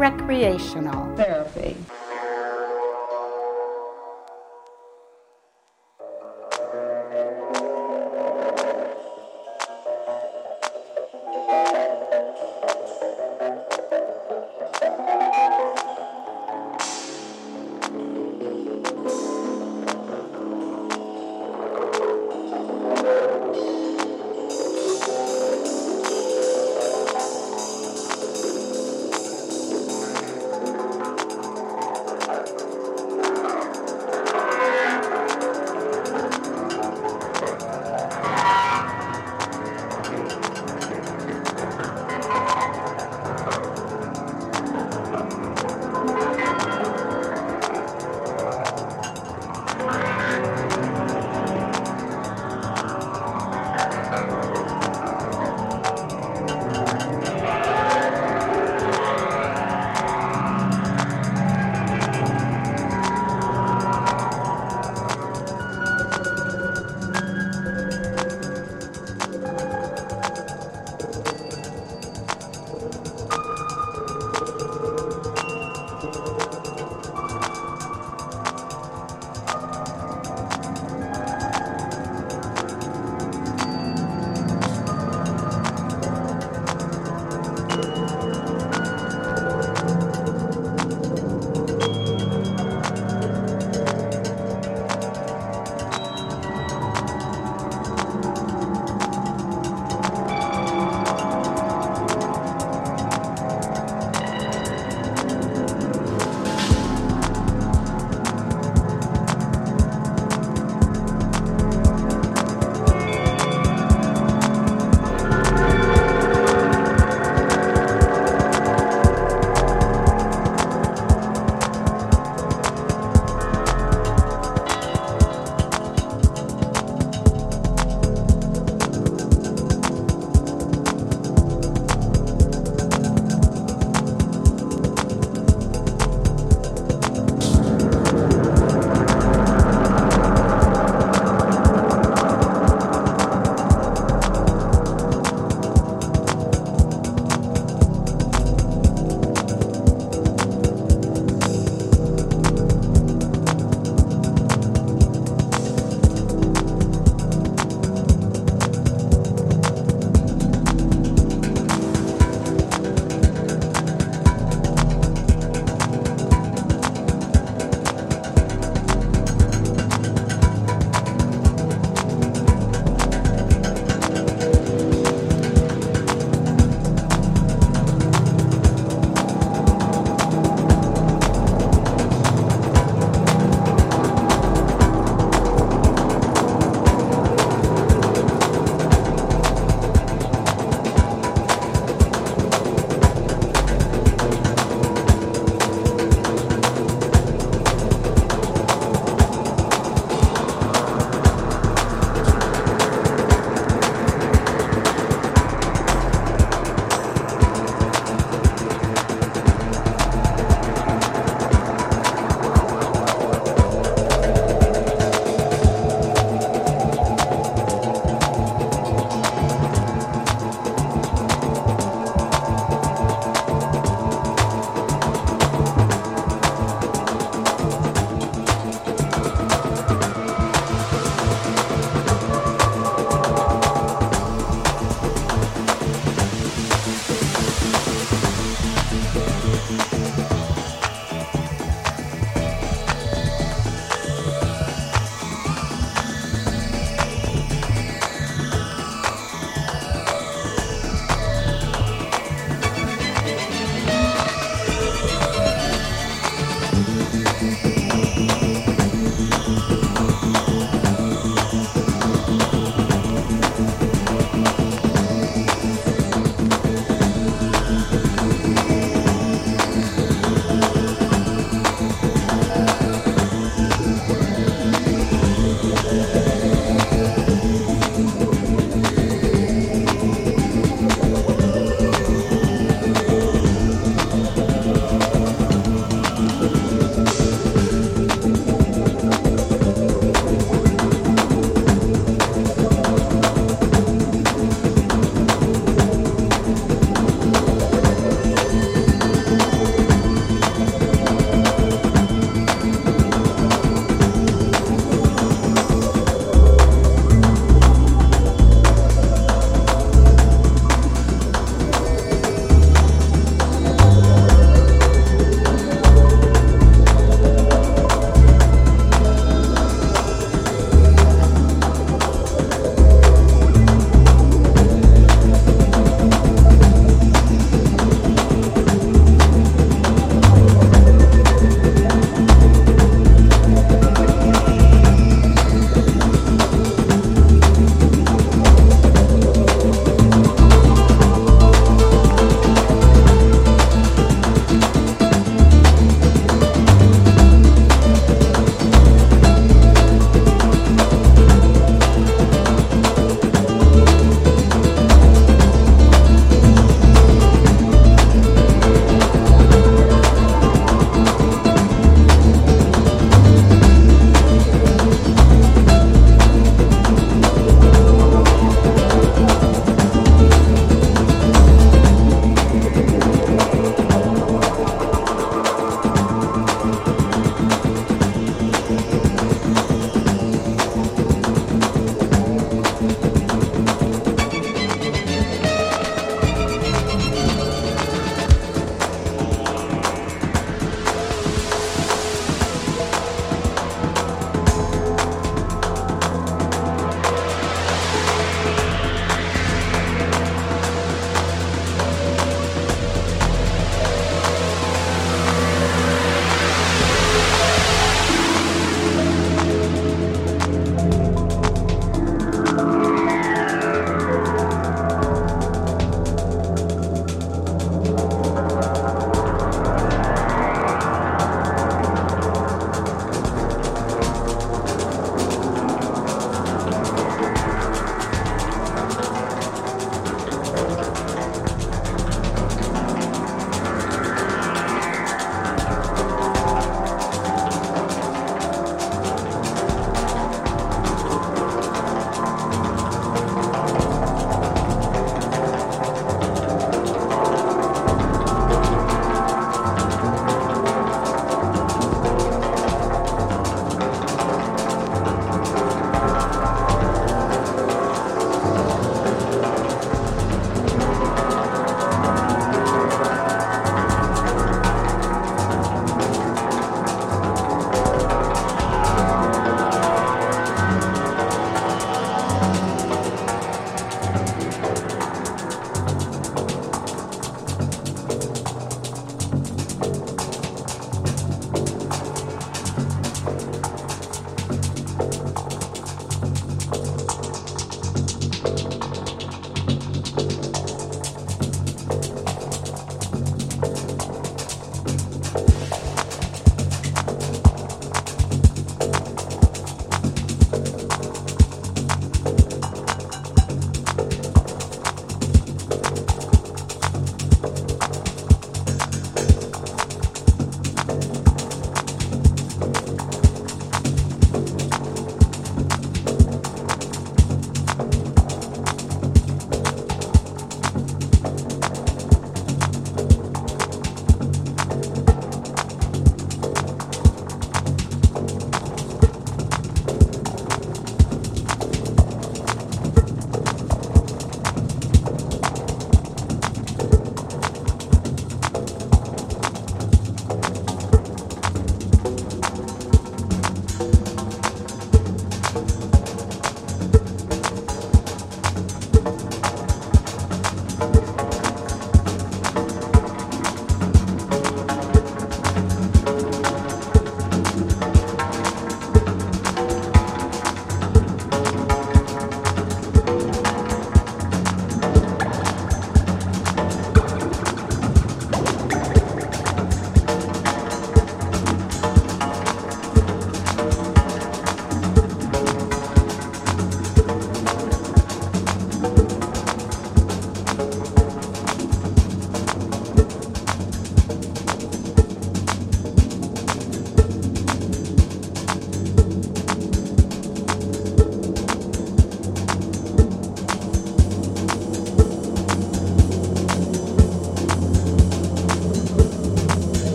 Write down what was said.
recreational, therapy.